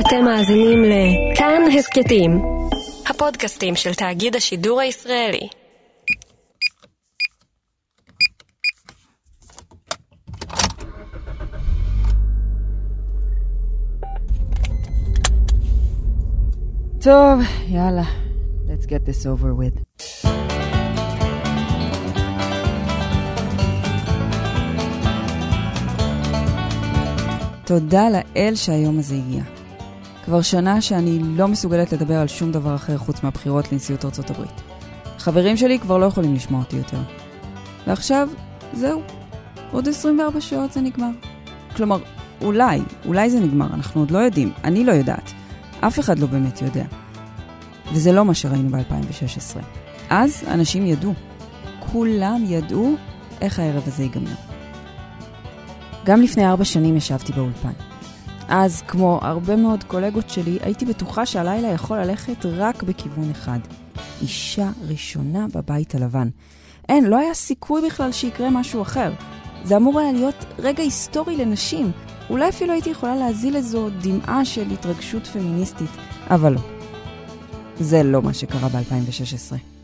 אתם מאזינים לכאן הסכתים, הפודקאסטים של תאגיד השידור הישראלי. טוב, יאללה, let's get this over with. תודה לאל שהיום הזה הגיע. כבר שנה שאני לא מסוגלת לדבר על שום דבר אחר חוץ מהבחירות לנשיאות ארצות הברית. חברים שלי כבר לא יכולים לשמוע אותי יותר. ועכשיו, זהו. עוד 24 שעות זה נגמר. כלומר, אולי, אולי זה נגמר, אנחנו עוד לא יודעים. אני לא יודעת. אף אחד לא באמת יודע. וזה לא מה שראינו ב-2016. אז אנשים ידעו. כולם ידעו איך הערב הזה ייגמר. גם לפני ארבע שנים ישבתי באולפן. אז, כמו הרבה מאוד קולגות שלי, הייתי בטוחה שהלילה יכול ללכת רק בכיוון אחד. אישה ראשונה בבית הלבן. אין, לא היה סיכוי בכלל שיקרה משהו אחר. זה אמור היה להיות רגע היסטורי לנשים. אולי אפילו הייתי יכולה להזיל איזו דמעה של התרגשות פמיניסטית, אבל לא. זה לא מה שקרה ב-2016.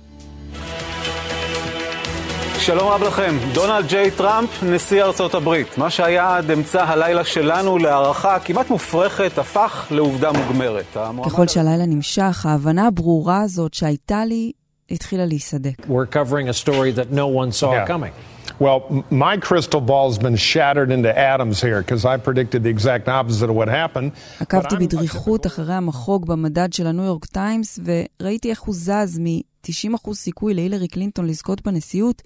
שלום רב לכם. דונלד ג'יי טראמפ, נשיא ארצות הברית. מה שהיה עד אמצע הלילה שלנו להערכה כמעט מופרכת, הפך לעובדה מוגמרת. ככל שהלילה נמשך, ההבנה הברורה הזאת שהייתה לי התחילה להיסדק. We're covering a story that no one saw Yeah. coming. Well, my crystal ball's been shattered into atoms here because I predicted the exact opposite of what happened. עקבתי בדריכות אחרי המחוג במדד של הניו יורק טיימס, וראיתי איך הוא זז מ-90% סיכוי להילרי קלינטון לזכות בנשיאות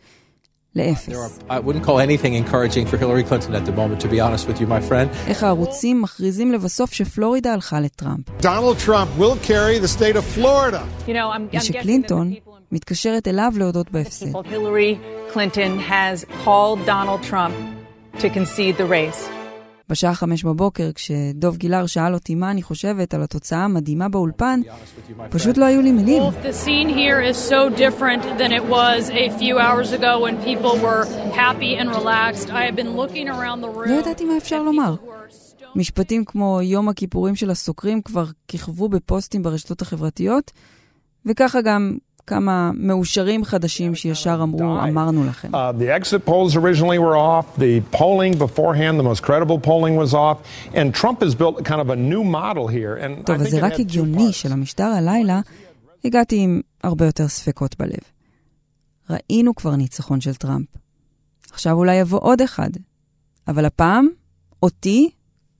לאפס. There are, I wouldn't call anything encouraging for Hillary Clinton at the moment, to be honest with you, my friend. איך הערוצים מכריזים לבסוף שפלורידה הלכה לטראמפ. Donald Trump will carry the state of Florida. You know, I'm, I'm guessing that the ושקלינטון people in מתקשרת אליו להודות בהפסד. Hillary Clinton has called Donald Trump to concede the race. בשעה חמש בבוקר, כשדוב גילהר שאל אותי מה אני חושבת על התוצאה המדהימה באולפן, פשוט לא היו לי מילים. לא ידעתי מה אפשר לומר. משפטים כמו יום הכיפורים של הסוקרים כבר כיכבו בפוסטים ברשתות החברתיות, וככה גם כמה מאושרים חדשים שישר אמרו, אמרנו לכם. Uh, the exit polls originally were off. The polling beforehand, the most credible polling was off. And Trump has built kind of a new model here. טוב, אז זה רק הגיוני. שלמשטר הלילה הגעתי עם הרבה יותר ספקות בלב. ראינו כבר ניצחון של טראמפ. עכשיו אולי יבוא עוד אחד, אבל הפעם, אותי,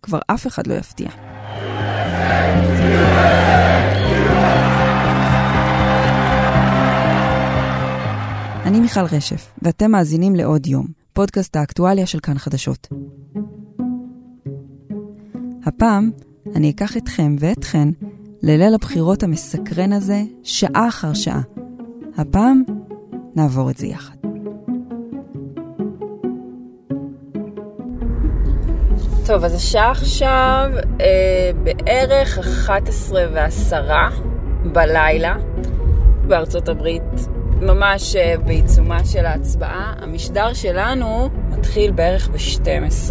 כבר אף אחד לא יפתיע. מיכל רשף, ואתם מאזינים לעוד יום, פודקאסט האקטואליה של כאן חדשות. הפעם אני אקח אתכם ואתכן לליל הבחירות המסקרן הזה, שעה אחר שעה. הפעם נעבור את זה יחד. טוב, אז השעה עכשיו אה, בערך 11 ועשרה בלילה בארצות הברית, ממש אה, בעיצומה של ההצבעה. המשדר שלנו מתחיל בערך ב-12.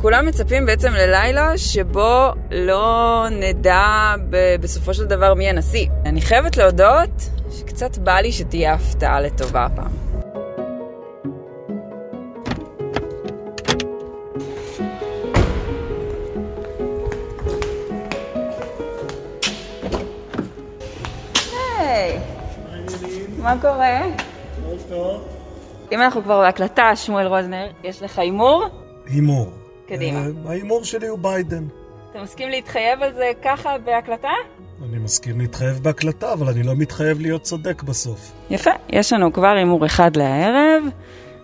כולם מצפים בעצם ללילה שבו לא נדע ב- בסופו של דבר מי הנשיא. אני חייבת להודות שקצת בא לי שתהיה הפתעה לטובה הפעם. מה קורה? אם אנחנו כבר בהקלטה, שמואל רוזנר, יש לך הימור? הימור. קדימה. אה, ההימור שלי הוא ביידן. אתה מסכים להתחייב על זה ככה בהקלטה? אני מסכים להתחייב בהקלטה, אבל אני לא מתחייב להיות צודק בסוף. יפה, יש לנו כבר הימור אחד להערב.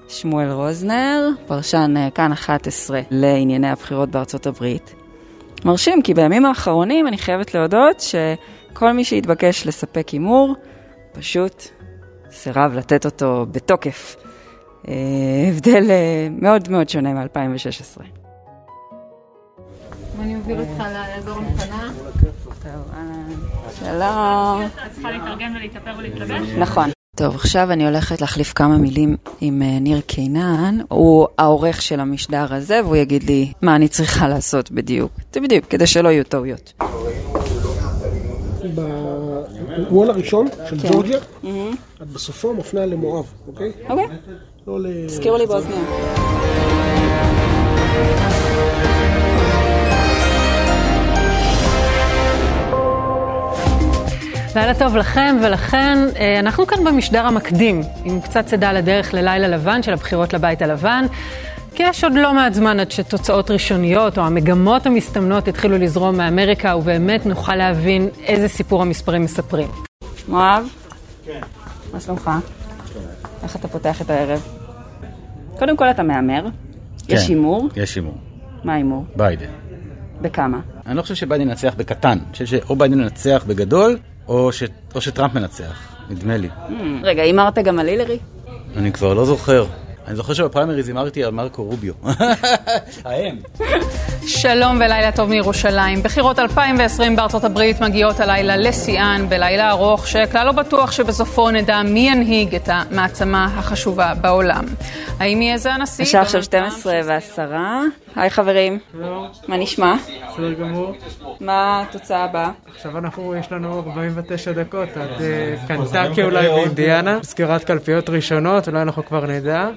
שמואל רוזנר, פרשן אה, כאן 11 לענייני הבחירות בארצות הברית. מרשים, כי בימים האחרונים אני חייבת להודות שכל מי שהתבקש לספק הימור, פשוט סירב לתת אותו בתוקף. אה, הבדל אה, מאוד מאוד שונה מ-2016. אני אוביל אותך לאזור המתנה. טוב, אהלן. שלום. את צריכה להתארגן ולהתאפר ולהתלבש? נכון. טוב, עכשיו אני הולכת להחליף כמה מילים עם אה, ניר קינן. הוא העורך של המשדר הזה, והוא יגיד לי מה אני צריכה לעשות בדיוק. בדיוק, כדי שלא יהיו טעויות. בוול הראשון של כן. ג'ורג'יה, את בסופו מפנה למואב, אוקיי? אוקיי. לא ל... תזכירו לי באוזניה. לילה טוב לכם ולכן, אה, אנחנו כאן במשדר המקדים, עם קצת צידה לדרך ללילה לבן של הבחירות לבית הלבן, כי יש עוד לא מעט זמן עד שתוצאות ראשוניות או המגמות המסתמנות יתחילו לזרום מאמריקה, ובאמת נוכל להבין איזה סיפור המספרים מספרים. מואב? כן. מה שלומך? איך אתה פותח את הערב? קודם כל אתה מהמר. יש הימור. יש הימור. מה ההימור? ביידן. בכמה? אני לא חושב שביידן ינצח בקטן. אני חושב שאו ביידן ינצח בגדול, או, ש... או שטראמפ מנצח. נדמה לי. רגע, הימרת גם על הילרי? אני כבר לא זוכר. אני זוכר שבפריימריז הימרתי על מרקו רוביו. האם. שלום ולילה טוב מירושלים. בחירות 2020 בארצות הברית מגיעות הלילה לשיאן, בלילה ארוך שכלל לא בטוח שבסופו נדע מי ינהיג את המעצמה החשובה בעולם. האם יהיה זה הנשיא? השעה עכשיו 12 ועשרה. היי חברים. מה נשמע? בסדר גמור. מה התוצאה הבאה? עכשיו אנחנו, יש לנו 49 דקות עד אה, קנטקי אולי באינדיאנה. סגירת קלפיות ראשונות, אולי אנחנו כבר נדע.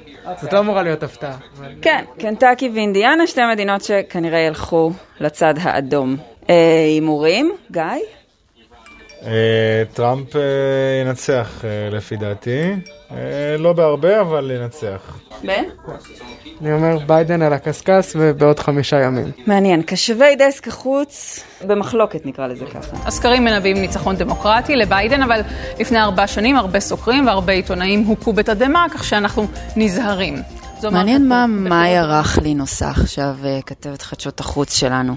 זאת לא אמורה להיות הפתעה. כן, קנטקי ואינדיאנה, שתי מדינות שכנראה ילכו לצד האדום. אה, הימורים? גיא? אה, טראמפ אה, ינצח אה, לפי דעתי. לא בהרבה, אבל ינצח. בן? אני אומר ביידן על הקשקש ובעוד חמישה ימים. מעניין. קשבי דסק החוץ, במחלוקת נקרא לזה ככה. הסקרים מנבאים ניצחון דמוקרטי לביידן, אבל לפני ארבע שנים הרבה סוקרים והרבה עיתונאים הוכו בתדהמה, כך שאנחנו נזהרים. מעניין מה מאיה רכלין עושה עכשיו, כתבת חדשות החוץ שלנו.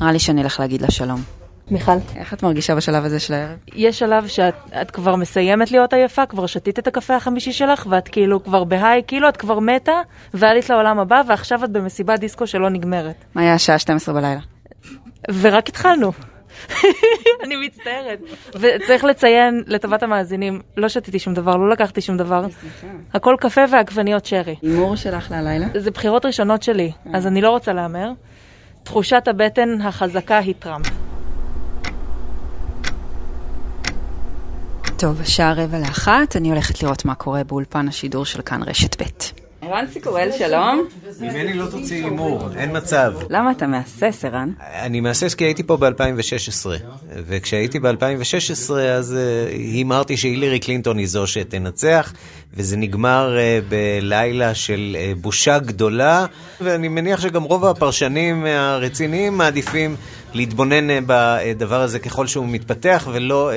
נראה לי שאני אלך להגיד לה שלום. מיכל. איך את מרגישה בשלב הזה של הערב? יש שלב שאת את כבר מסיימת להיות עייפה, כבר שתית את הקפה החמישי שלך, ואת כאילו כבר בהיי, כאילו את כבר מתה, ועלית לעולם הבא, ועכשיו את במסיבת דיסקו שלא נגמרת. מה היה השעה 12 בלילה? ורק התחלנו. אני מצטערת. וצריך לציין לטובת המאזינים, לא שתיתי שום דבר, לא לקחתי שום דבר. הכל קפה ועגבניות שרי. הימור שלך ללילה? זה בחירות ראשונות שלי, אז אני לא רוצה להמר. תחושת הבטן החזקה היא טראמפ. טוב, השעה רבע לאחת, אני הולכת לראות מה קורה באולפן השידור של כאן רשת ב'. ערן סיקורל, שלום. ממני לא תוציא הימור, אין מצב. למה אתה מהסס, ערן? אני מהסס כי הייתי פה ב-2016, וכשהייתי ב-2016 אז uh, הימרתי שהילרי קלינטון היא זו שתנצח, וזה נגמר uh, בלילה של uh, בושה גדולה, ואני מניח שגם רוב הפרשנים הרציניים מעדיפים להתבונן uh, בדבר הזה ככל שהוא מתפתח, ולא uh,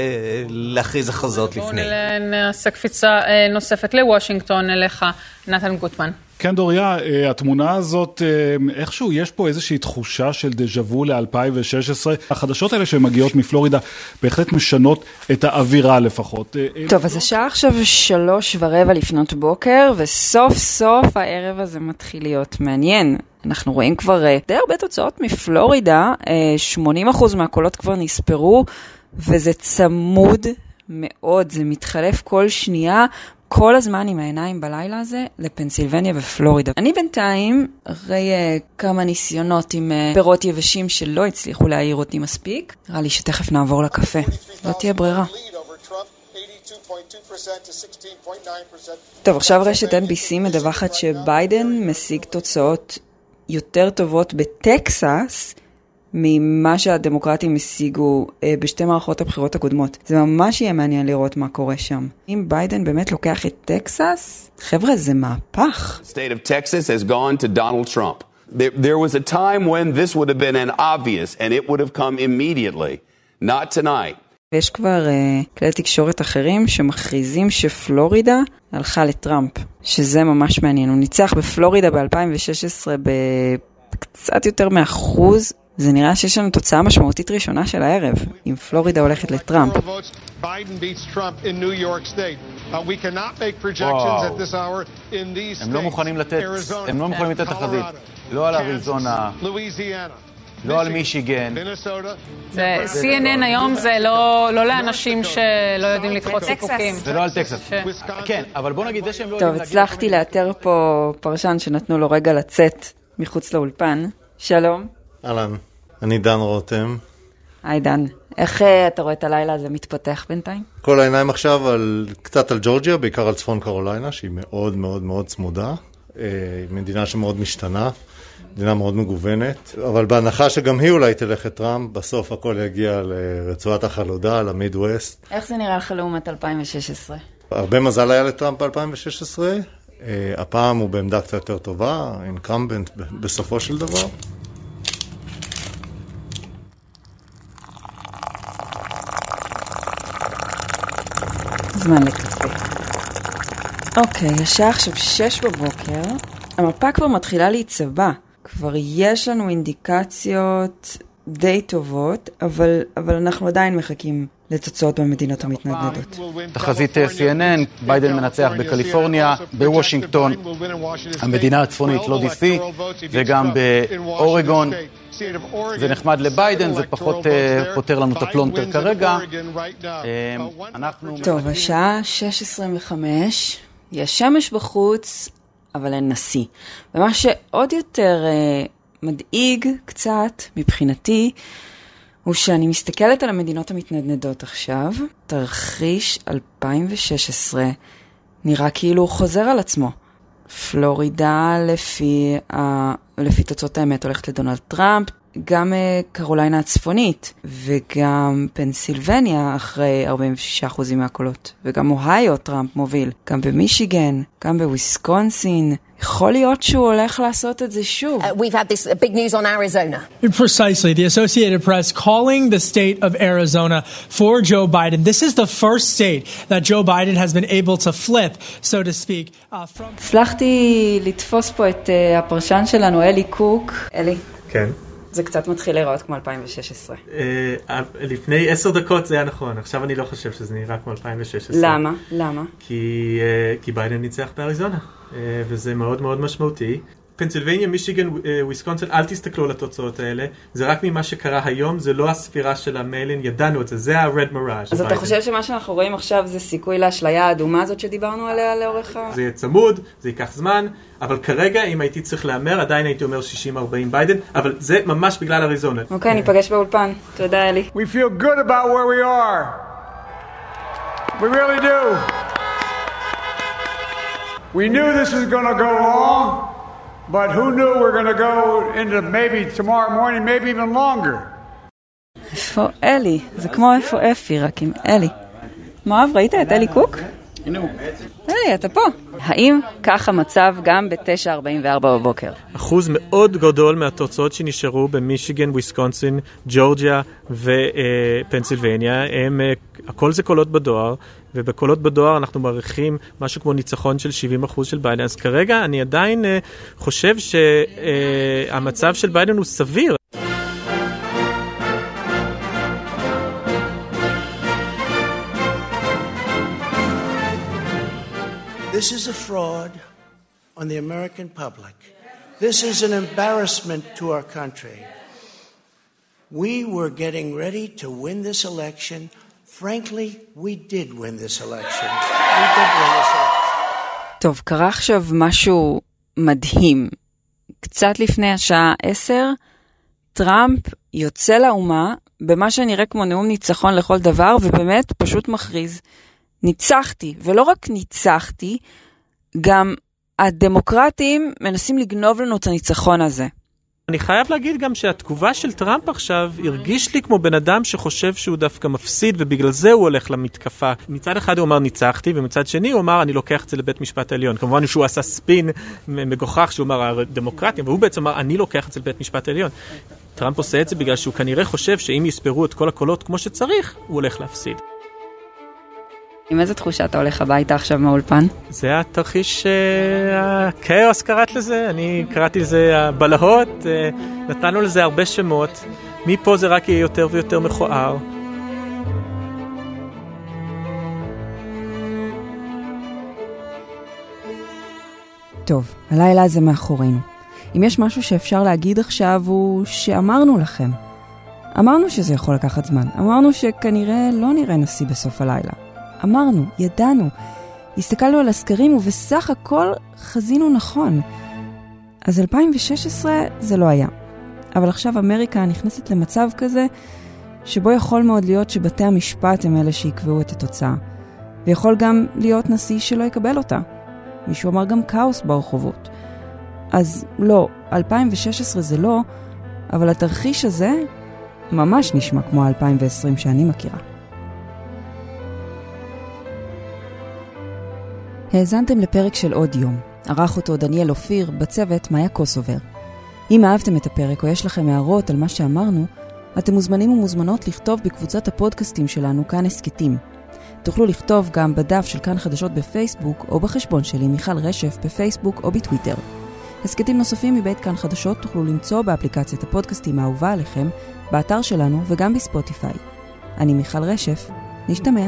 להכריז הכרזות בואו לפני. נ- נעשה קפיצה אה, נוספת לוושינגטון, אליך, נתן גוטמן. כן, דוריה, אה, התמונה הזאת, אה, איכשהו יש פה איזושהי תחושה של דז'ה וו ל-2016. החדשות האלה שמגיעות מפלורידה בהחלט משנות את האווירה לפחות. אה, אה, טוב, אז השעה עכשיו שלוש ורבע לפנות בוקר, וסוף סוף הערב הזה מתחיל להיות מעניין. אנחנו רואים כבר אה, די הרבה תוצאות מפלורידה, אה, 80% מהקולות כבר נספרו, וזה צמוד מאוד, זה מתחלף כל שנייה. כל הזמן עם העיניים בלילה הזה לפנסילבניה ופלורידה. אני בינתיים, אחרי uh, כמה ניסיונות עם uh, פירות יבשים שלא הצליחו להעיר אותי מספיק, נראה לי שתכף נעבור לקפה. לא תהיה ברירה. טוב, עכשיו רשת NBC מדווחת שביידן משיג תוצאות יותר טובות בטקסס ממה שהדמוקרטים השיגו אה, בשתי מערכות הבחירות הקודמות. זה ממש יהיה מעניין לראות מה קורה שם. אם ביידן באמת לוקח את טקסס, חבר'ה, זה מהפך. There, there was a time when this would have been an obvious and it would have come immediately. Not tonight. ויש כבר uh, כלי תקשורת אחרים שמכריזים שפלורידה הלכה לטראמפ, שזה ממש מעניין. הוא ניצח בפלורידה ב-2016 בקצת יותר מאחוז. זה נראה שיש לנו תוצאה משמעותית ראשונה של הערב, אם פלורידה הולכת לטראמפ. Uh, projections וואו. הם לא מוכנים לתת, הם לא מוכנים לתת תחזית. לא על אריזונה. לא על מישיגן. זה CNN היום זה לא, לא לאנשים שלא יודעים לדחות סיפוקים. זה לא על טקסס. כן, אבל בוא נגיד, זה שהם לא טוב, הצלחתי לאתר פה פרשן שנתנו לו רגע לצאת מחוץ לאולפן. שלום. אהלן, אני דן רותם. היי דן, איך אה, אתה רואה את הלילה הזה מתפתח בינתיים? כל העיניים עכשיו על, קצת על ג'ורג'יה, בעיקר על צפון קרוליינה, שהיא מאוד מאוד מאוד צמודה. אה, מדינה שמאוד משתנה, מדינה מאוד מגוונת, אבל בהנחה שגם היא אולי תלך את טראמפ, בסוף הכל יגיע לרצועת החלודה, למיד ווסט. איך זה נראה לך לעומת 2016? הרבה מזל היה לטראמפ ב-2016, אה, הפעם הוא בעמדה קצת יותר טובה, אינקרמבנט בסופו של דבר. זמן לקפה. אוקיי, השעה עכשיו שש בבוקר, המפה כבר מתחילה להיצבע. כבר יש לנו אינדיקציות די טובות, אבל, אבל אנחנו עדיין מחכים לתוצאות במדינות המתנדנדות. תחזית CNN, ביידן מנצח בקליפורניה, בוושינגטון, המדינה הצפונית, לא DC, וגם באורגון. זה נחמד לביידן, זה פחות אה, פותר לנו את הפלונטר כרגע. אנחנו... טוב, השעה 6.25, יש שמש בחוץ, אבל אין נשיא. ומה שעוד יותר uh, מדאיג קצת, מבחינתי, הוא שאני מסתכלת על המדינות המתנדנדות עכשיו, תרחיש 2016 נראה כאילו הוא חוזר על עצמו. פלורידה לפי, uh, לפי תוצאות האמת הולכת לדונלד טראמפ, גם uh, קרוליינה הצפונית וגם פנסילבניה אחרי 46% מהקולות, וגם אוהיו טראמפ מוביל, גם במישיגן, גם בוויסקונסין. יכול להיות שהוא הולך לעשות את זה שוב. Uh, we've had this uh, big news on Arizona. Precisely. The Associated Press calling the state of Arizona for Joe Biden. This is the first state that Joe Biden has been able to flip, so to speak, uh, from... הצלחתי לתפוס פה את uh, הפרשן שלנו, אלי קוק. אלי. כן. זה קצת מתחיל להיראות כמו 2016. אה, לפני עשר דקות זה היה נכון, עכשיו אני לא חושב שזה נראה כמו 2016. למה? למה? כי, אה, כי ביידן ניצח באריזונה, אה, וזה מאוד מאוד משמעותי. פנסילבניה, מישיגן, וויסקונסין, אל תסתכלו על התוצאות האלה, זה רק ממה שקרה היום, זה לא הספירה של ה-mail-in, ידענו את זה, זה ה-red mirage. אז אתה חושב שמה שאנחנו רואים עכשיו זה סיכוי לאשליה האדומה הזאת שדיברנו עליה לאורך ה... זה יהיה צמוד, זה ייקח זמן, אבל כרגע, אם הייתי צריך להמר, עדיין הייתי אומר 60-40 ביידן, אבל זה ממש בגלל אריזונה. אוקיי, ניפגש באולפן. תודה, אלי. We feel good about where we are. We really do. We knew this was going to go long. But who knew we're going to go into maybe tomorrow morning, maybe even longer. איפה אלי? זה כמו איפה אפי, רק עם אלי. מואב, ראית את אלי קוק? הנה הוא. היי, אתה פה. האם כך המצב גם ב-9.44 בבוקר? אחוז מאוד גדול מהתוצאות שנשארו במישיגן, וויסקונסין, ג'ורג'יה ופנסילבניה, הם, הכל זה קולות בדואר, ובקולות בדואר אנחנו מעריכים משהו כמו ניצחון של 70% של ביידן. אז כרגע אני עדיין חושב שהמצב של ביידן הוא סביר. This is a fraud on the American public. This is an embarrassment to our country. We were getting ready to win this election. Frankly, we did win this election. We did win this election. טוב, קרה עכשיו משהו מדהים. קצת לפני השעה 10, טראמפ יוצא לאומה במה שנראה כמו נאום ניצחון לכל דבר, ובאמת פשוט מכריז. ניצחתי, ולא רק ניצחתי, גם הדמוקרטים מנסים לגנוב לנו את הניצחון הזה. אני חייב להגיד גם שהתגובה של טראמפ עכשיו הרגיש לי כמו בן אדם שחושב שהוא דווקא מפסיד ובגלל זה הוא הולך למתקפה. מצד אחד הוא אמר ניצחתי ומצד שני הוא אמר אני לוקח את זה לבית משפט העליון. כמובן שהוא עשה ספין מגוחך שהוא אמר דמוקרטיה והוא בעצם אמר אני לוקח את זה לבית משפט העליון. טראמפ עושה את זה בגלל שהוא כנראה חושב שאם יספרו את כל הקולות כמו שצריך הוא הולך להפסיד. עם איזה תחושה אתה הולך הביתה עכשיו מהאולפן? זה התרחיש, הכאוס קראת לזה, אני קראתי לזה הבלהות, נתנו לזה הרבה שמות, מפה זה רק יהיה יותר ויותר מכוער. טוב, הלילה הזה מאחורינו. אם יש משהו שאפשר להגיד עכשיו הוא שאמרנו לכם. אמרנו שזה יכול לקחת זמן, אמרנו שכנראה לא נראה נשיא בסוף הלילה. אמרנו, ידענו, הסתכלנו על הסקרים ובסך הכל חזינו נכון. אז 2016 זה לא היה. אבל עכשיו אמריקה נכנסת למצב כזה שבו יכול מאוד להיות שבתי המשפט הם אלה שיקבעו את התוצאה. ויכול גם להיות נשיא שלא יקבל אותה. מישהו אמר גם כאוס ברחובות. אז לא, 2016 זה לא, אבל התרחיש הזה ממש נשמע כמו 2020 שאני מכירה. האזנתם לפרק של עוד יום. ערך אותו דניאל אופיר, בצוות מאיה קוסובר. אם אהבתם את הפרק או יש לכם הערות על מה שאמרנו, אתם מוזמנים ומוזמנות לכתוב בקבוצת הפודקאסטים שלנו כאן הסכתים. תוכלו לכתוב גם בדף של כאן חדשות בפייסבוק או בחשבון שלי מיכל רשף בפייסבוק או בטוויטר. הסכתים נוספים מבית כאן חדשות תוכלו למצוא באפליקציית הפודקאסטים האהובה עליכם, באתר שלנו וגם בספוטיפיי. אני מיכל רשף, נשתמע.